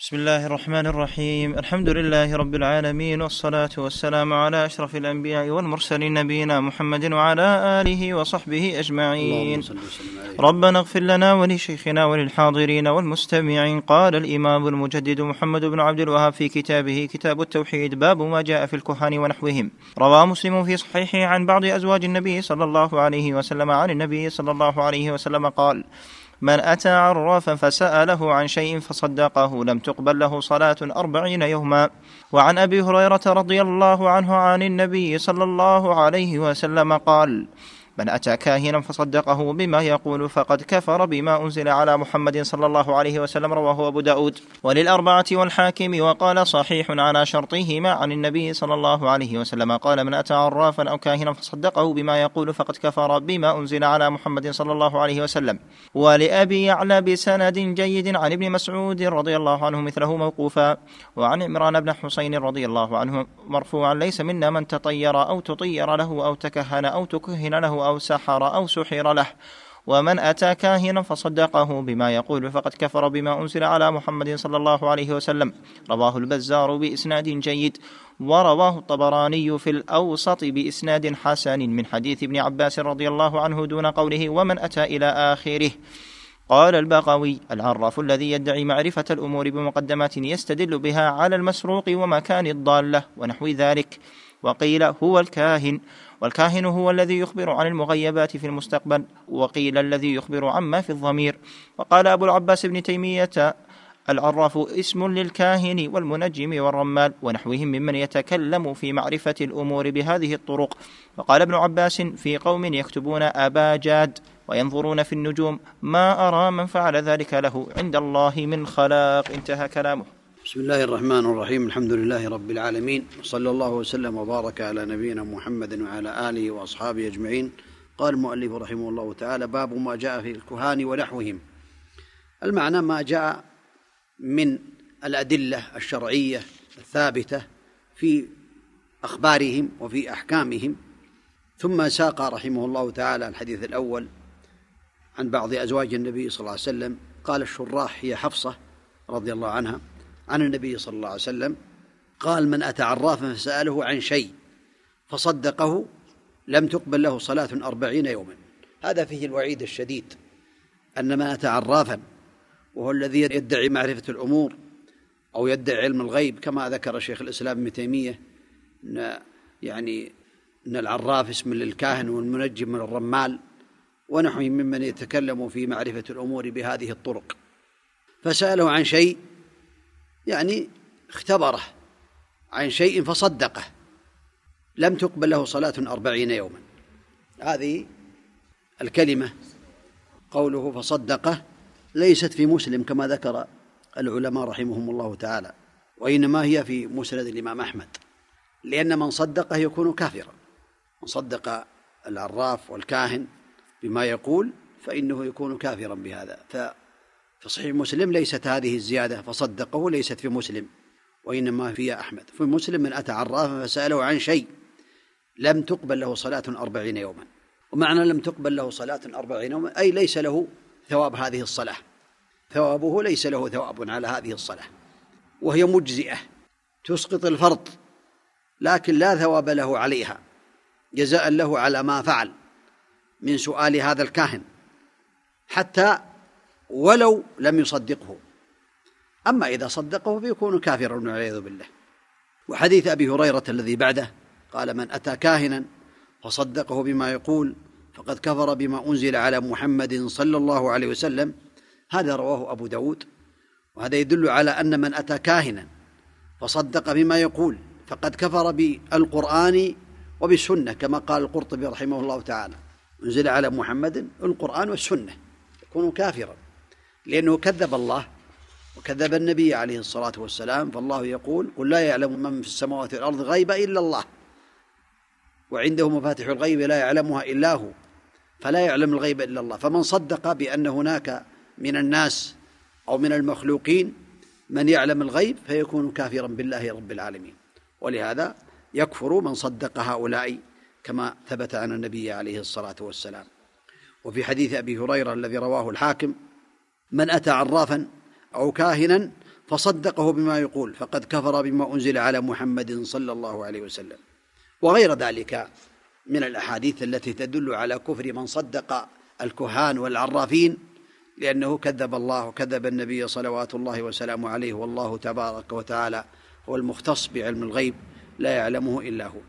بسم الله الرحمن الرحيم. الحمد لله رب العالمين والصلاة والسلام على أشرف الأنبياء والمرسلين نبينا محمد وعلى آله وصحبه أجمعين. ربنا اغفر لنا ولشيخنا وللحاضرين والمستمعين. قال الإمام المجدد محمد بن عبد الوهاب في كتابه كتاب التوحيد باب ما جاء في الكهان ونحوهم. روى مسلم في صحيحه عن بعض أزواج النبي صلى الله عليه وسلم عن النبي صلى الله عليه وسلم قال من أتى عرافا فسأله عن شيء فصدقه. لم تقبل له صلاة أربعين يوما. وعن أبي هريرة رضي الله عنه عن النبي صلى الله عليه وسلم قال من أتى كاهنا فصدقه بما يقول فقد كفر بما أنزل على محمد صلى الله عليه وسلم رواه أبو داود. وللأربعة والحاكم وقال صحيح على شرطهما عن النبي صلى الله عليه وسلم. قال من أتى عرافا أو كاهنا فصدقه بما يقول فقد كفر بما أنزل على محمد صلى الله عليه وسلم. ولأبي يعلى بسند جيد عن ابن مسعود رضي الله عنه مثله موقوفا. وعن عمران بن حسين رضي الله عنه مرفوعا ليس منا من تطير أو تطير له أو تكهن أو تكهن له أو سحر أو سحر له. ومن أتى كاهنا فصدقه بما يقول فقد كفر بما أنزل على محمد صلى الله عليه وسلم. رواه البزار بإسناد جيد. ورواه الطبراني في الأوسط بإسناد حسن من حديث ابن عباس رضي الله عنه دون قوله ومن أتى إلى آخره. قال البغوي العراف الذي يدعي معرفة الأمور بمقدمات يستدل بها على المسروق ومكان الضالة ونحو ذلك. وقيل هو الكاهن والكاهن هو الذي يخبر عن المغيبات في المستقبل وقيل الذي يخبر عما في الضمير. وقال أبو العباس بن تيمية العراف اسم للكاهن والمنجم والرمال ونحوهم ممن يتكلم في معرفة الأمور بهذه الطرق. وقال ابن عباس في قوم يكتبون أبا جاد وينظرون في النجوم ما أرى من فعل ذلك له عند الله من خلاق. انتهى كلامه. بسم الله الرحمن الرحيم. الحمد لله رب العالمين. وصلى الله وسلم وبارك على نبينا محمد وعلى آله وأصحابه أجمعين. قال المؤلف رحمه الله تعالى باب ما جاء في الكهان ونحوهم. المعنى ما جاء من الأدلة الشرعية الثابتة في أخبارهم وفي أحكامهم. ثم ساق رحمه الله تعالى الحديث الأول عن بعض أزواج النبي صلى الله عليه وسلم. قال الشراح هي حفصة رضي الله عنها. عن النبي صلى الله عليه وسلم قال من أتى عرافا فسأله عن شيء فصدقه لم تقبل له صلاة أربعين يوما. هذا فيه الوعيد الشديد أن من أتى عرافا وهو الذي يدعي معرفة الأمور أو يدعي علم الغيب كما ذكر شيخ الإسلام ابن تيمية أن يعني أن العراف اسم للكاهن والمنجم من الرمال ونحو ممن يتكلم في معرفة الأمور بهذه الطرق. فسأله عن شيء يعني اختبره عن شيء فصدقه. لم تقبل له صلاة أربعين يوما. هذه الكلمة قوله فصدقه ليست في مسلم كما ذكر العلماء رحمهم الله تعالى وإنما هي في مسند الإمام أحمد لأن من صدقه يكون كافرا. من صدق العراف والكاهن بما يقول فإنه يكون كافرا بهذا. في صحيح مسلم ليست هذه الزيادة فصدقه ليست في مسلم وإنما في أحمد. في مسلم من أتى عرافا فسأله عن شيء لم تقبل له صلاة أربعين يوما. ومعنى لم تقبل له صلاة أربعين يوما أي ليس له ثواب هذه الصلاة. ثوابه ليس له ثواب على هذه الصلاة. وهي مجزئة تسقط الفرض لكن لا ثواب له عليها. جزاء له على ما فعل من سؤال هذا الكاهن. حتى ولو لم يصدقه. أما إذا صدقه فيكون كافرا والعياذ بالله. وحديث أبي هريرة الذي بعده قال من أتى كاهنا فصدقه بما يقول فقد كفر بما أنزل على محمد صلى الله عليه وسلم. هذا رواه أبو داود. وهذا يدل على أن من أتى كاهنا فصدق بما يقول فقد كفر بالقرآن وبالسنة كما قال القرطبي رحمه الله تعالى أنزل على محمد القرآن والسنة. يكون كافرا. لأنه كذب الله وكذب النبي عليه الصلاة والسلام فالله يقول قل لا يعلم من في السماوات والأرض غيب إلا الله وعنده مفاتح الغيب لا يعلمها إلا هو فلا يعلم الغيب إلا الله فمن صدق بأن هناك من الناس أو من المخلوقين من يعلم الغيب فيكون كافرا بالله رب العالمين ولهذا يكفر من صدق هؤلاء كما ثبت عن النبي عليه الصلاة والسلام. وفي حديث أبي هريرة الذي رواه الحاكم من أتى عرافا أو كاهنا فصدقه بما يقول فقد كفر بما أنزل على محمد صلى الله عليه وسلم. وغير ذلك من الأحاديث التي تدل على كفر من صدق الكهان والعرافين لأنه كذب الله وكذب النبي صلوات الله وسلامه عليه والله تبارك وتعالى هو المختص بعلم الغيب لا يعلمه إلا هو.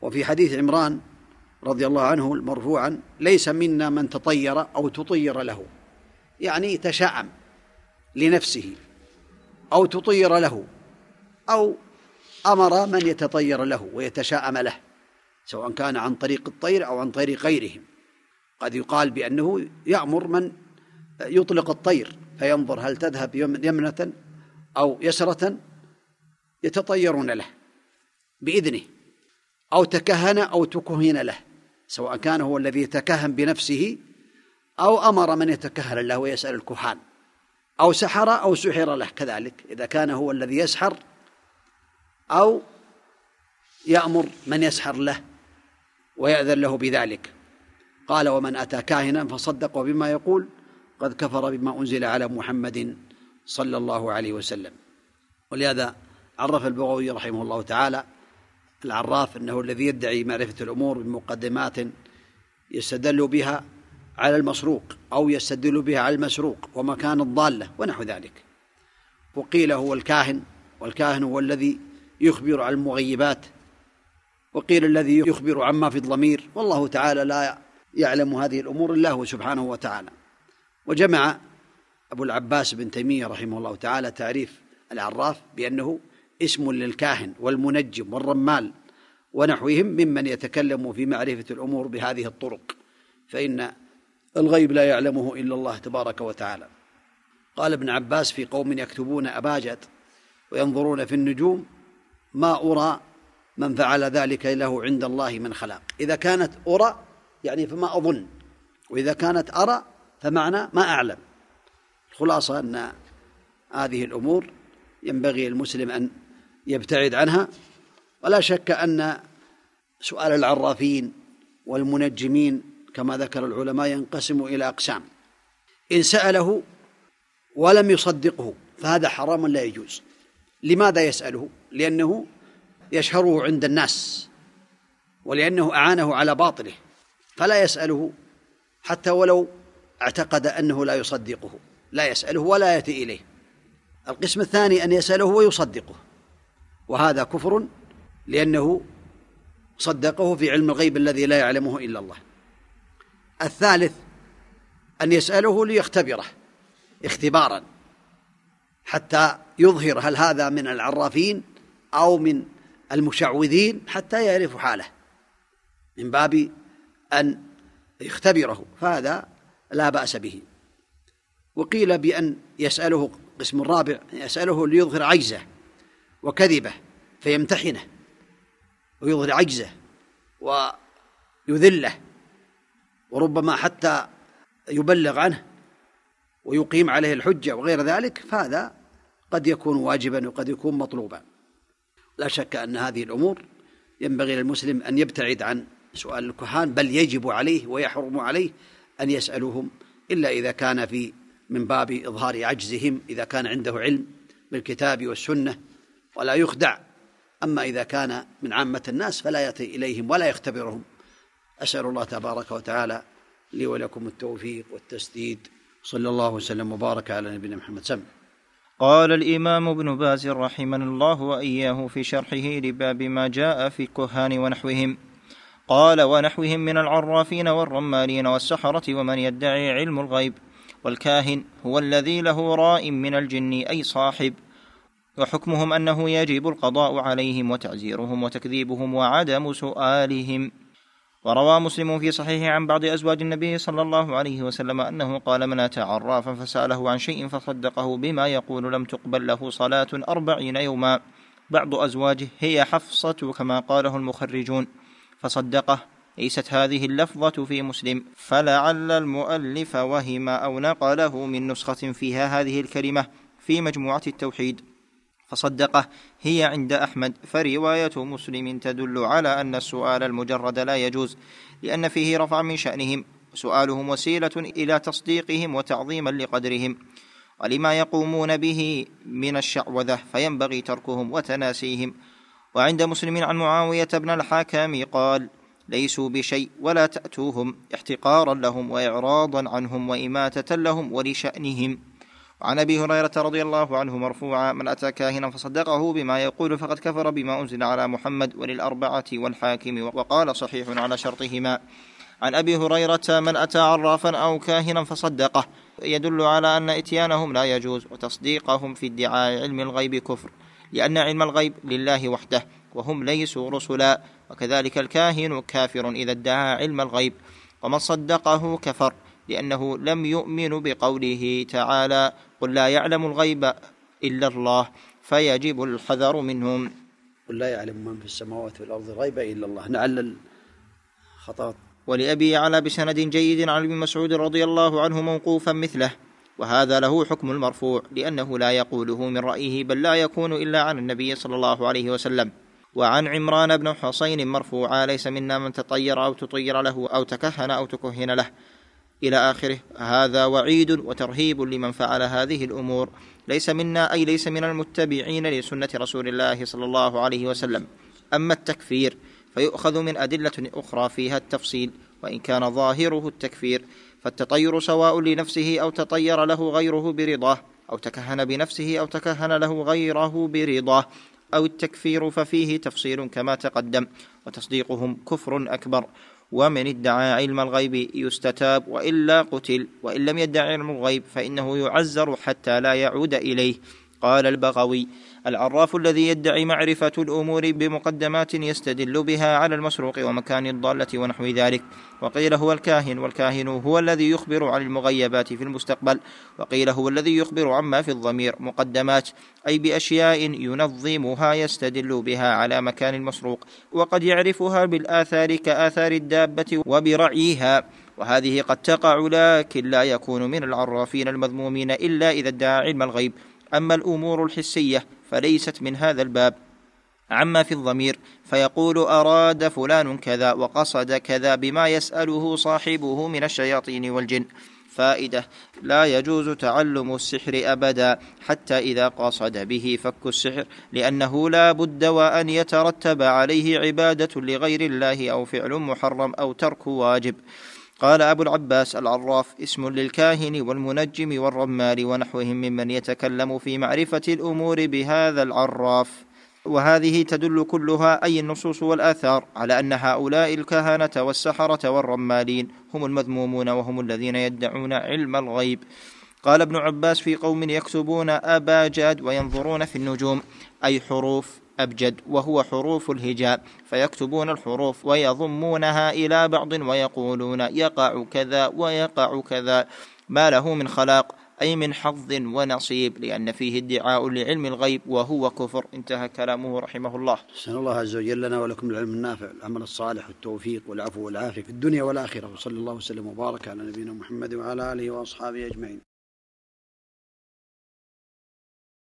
وفي حديث عمران رضي الله عنه مرفوعا ليس منا من تطير أو تطير له. يعني تشاءم لنفسه أو تطير له أو أمر من يتطير له ويتشاءم له سواء كان عن طريق الطير أو عن طريق غيرهم. قد يقال بأنه يأمر من يطلق الطير فينظر هل تذهب يمنة أو يسرة يتطيرون له بإذنه أو تكهن أو تكهن له سواء كان هو الذي يتكهن بنفسه أو أمر من يتكهن له ويسأل الكهان أو سحر أو سحر له كذلك إذا كان هو الذي يسحر أو يأمر من يسحر له ويأذن له بذلك. قال ومن أتى كاهنا فصدقه بما يقول قد كفر بما أنزل على محمد صلى الله عليه وسلم. ولهذا عرف البغوي رحمه الله تعالى العراف أنه الذي يدعي معرفة الأمور بمقدمات يستدل بها على المسروق أو يستدل بها على المسروق ومكان الضالة ونحو ذلك. وقيل هو الكاهن والكاهن هو الذي يخبر عن المغيبات وقيل الذي يخبر عما في الضمير والله تعالى لا يعلم هذه الأمور إلا هو سبحانه وتعالى. وجمع أبو العباس بن تيمية رحمه الله تعالى تعريف العراف بأنه اسم للكاهن والمنجم والرمال ونحوهم ممن يتكلم في معرفة الأمور بهذه الطرق. فإن الغيب لا يعلمه إلا الله تبارك وتعالى. قال ابن عباس في قوم يكتبون أباجد وينظرون في النجوم ما أرى من فعل ذلك له عند الله من خلاق. إذا كانت أرى يعني فما أظن. وإذا كانت أرى فمعنى ما أعلم. الخلاصة أن هذه الأمور ينبغي المسلم أن يبتعد عنها. ولا شك أن سؤال العرافين والمنجمين كما ذكر العلماء ينقسم إلى أقسام. إن سأله ولم يصدقه فهذا حرام لا يجوز. لماذا يسأله؟ لأنه يشهره عند الناس ولأنه أعانه على باطله. فلا يسأله حتى ولو اعتقد أنه لا يصدقه. لا يسأله ولا يأتي إليه. القسم الثاني أن يسأله ويصدقه. وهذا كفر لأنه صدقه في علم الغيب الذي لا يعلمه إلا الله. الثالث أن يسأله ليختبره اختبارا حتى يظهر هل هذا من العرافين أو من المشعوذين حتى يعرف حاله من باب أن يختبره فهذا لا بأس به. وقيل بأن يسأله قسم الرابع يسأله ليظهر عجزه وكذبه فيمتحنه ويظهر عجزه ويذله. وربما حتى يبلغ عنه ويقيم عليه الحجة وغير ذلك فهذا قد يكون واجبا وقد يكون مطلوبا. لا شك أن هذه الأمور ينبغي للمسلم أن يبتعد عن سؤال الكهان بل يجب عليه ويحرم عليه أن يسألوهم إلا إذا كان في من باب إظهار عجزهم إذا كان عنده علم بالكتاب والسنة ولا يخدع. أما إذا كان من عامة الناس فلا يأتي إليهم ولا يختبرهم. أسأل الله تبارك وتعالى لي ولكم التوفيق والتسديد. صلى الله وسلم وبارك على نبينا محمد. سم. قال الإمام ابن باز رحمنا الله وإياه في شرحه لباب ما جاء في الكهان ونحوهم. قال ونحوهم من العرافين والرمالين والسحرة ومن يدعي علم الغيب والكاهن هو الذي له راء من الجن أي صاحب. وحكمهم أنه يجب القضاء عليهم وتعزيرهم وتكذيبهم وعدم سؤالهم. وروى مسلم في صحيحه عن بعض أزواج النبي صلى الله عليه وسلم أنه قال من أتى عرافا فسأله عن شيء فصدقه بما يقول لم تقبل له صلاة أربعين يوما. بعض أزواجه هي حفصة كما قاله المخرجون. فصدقه ليست هذه اللفظة في مسلم. فلعل المؤلف وهم أو نقله من نسخة فيها هذه الكلمة في مجموعة التوحيد. فصدقه هي عند أحمد فرواية مسلم تدل على أن السؤال المجرد لا يجوز لأن فيه رفع من شأنهم. وسؤالهم وسيلة إلى تصديقهم وتعظيما لقدرهم. ولما يقومون به من الشعوذة فينبغي تركهم وتناسيهم. وعند مسلم عن معاوية بن الحكم قال ليسوا بشيء ولا تأتوهم احتقارا لهم وإعراضا عنهم وإماتة لهم ولشأنهم. وعن أبي هريرة رضي الله عنه مرفوعا من أتى كاهنا فصدقه بما يقول فقد كفر بما أنزل على محمد وللأربعة والحاكم وقال صحيح على شرطهما عن أبي هريرة من أتى عرافا أو كاهنا فصدقه يدل على أن إتيانهم لا يجوز وتصديقهم في ادعاء علم الغيب كفر لأن علم الغيب لله وحده وهم ليسوا رسلا وكذلك الكاهن كافر إذا ادعى علم الغيب ومن صدقه كفر. لأنه لم يؤمن بقوله تعالى قل لا يعلم الغيب إلا الله فيجب الحذر منهم. قل لا يعلم من في السماوات والأرض الغيب إلا الله. نعلل خطأ ولأبي على بسند جيد عن ابن مسعود رضي الله عنه موقوفا مثله وهذا له حكم المرفوع لأنه لا يقوله من رأيه بل لا يكون إلا عن النبي صلى الله عليه وسلم. وعن عمران بن حسين مرفوعا ليس منا من تطير أو تطير له أو تكهن أو تكهن له. إلى آخره. هذا وعيد وترهيب لمن فعل هذه الأمور. ليس منا أي ليس من المتبعين لسنة رسول الله صلى الله عليه وسلم. أما التكفير فيؤخذ من أدلة أخرى فيها التفصيل. وإن كان ظاهره التكفير فالتطير سواء لنفسه أو تطير له غيره برضاه أو تكهن بنفسه أو تكهن له غيره برضاه. أو التكفير ففيه تفصيل كما تقدم وتصديقهم كفر أكبر. ومن ادعى علم الغيب يستتاب وإلا قتل وإن لم يدع علم الغيب فإنه يعزر حتى لا يعود إليه. قال البغوي العراف الذي يدعي معرفة الأمور بمقدمات يستدل بها على المسروق ومكان الضالة ونحو ذلك. وقيل هو الكاهن والكاهن هو الذي يخبر عن المغيبات في المستقبل. وقيل هو الذي يخبر عما في الضمير مقدمات أي بأشياء ينظمها يستدل بها على مكان المسروق وقد يعرفها بالآثار كآثار الدابة وبرعيها. وهذه قد تقع لكن لا يكون من العرافين المذمومين إلا إذا ادعى علم الغيب. أما الأمور الحسية فليست من هذا الباب. عما في الضمير فيقول أراد فلان كذا وقصد كذا بما يسأله صاحبه من الشياطين والجن. فائدة لا يجوز تعلم السحر أبدا حتى إذا قصد به فك السحر لأنه لا بد وأن يترتب عليه عبادة لغير الله أو فعل محرم أو ترك واجب. قال أبو العباس العراف اسم للكاهن والمنجم والرمال ونحوهم ممن يتكلم في معرفة الأمور بهذا العراف. وهذه تدل كلها أي النصوص والآثار على أن هؤلاء الكهنة والسحرة والرمالين هم المذمومون وهم الذين يدعون علم الغيب. قال ابن عباس في قوم يكتبون أباجاد وينظرون في النجوم أي حروف أبجد وهو حروف الهجاء فيكتبون الحروف ويضمونها إلى بعض ويقولون يقع كذا ويقع كذا. ما له من خلاق أي من حظ ونصيب لأن فيه ادعاء لعلم الغيب وهو كفر. انتهى كلامه رحمه الله. سن الله عز وجل لنا ولكم العلم النافع العمل الصالح والتوفيق والعفو والعافية في الدنيا والآخرة. وصلى الله وسلم وبارك على نبينا محمد وعلى آله وأصحابه أجمعين.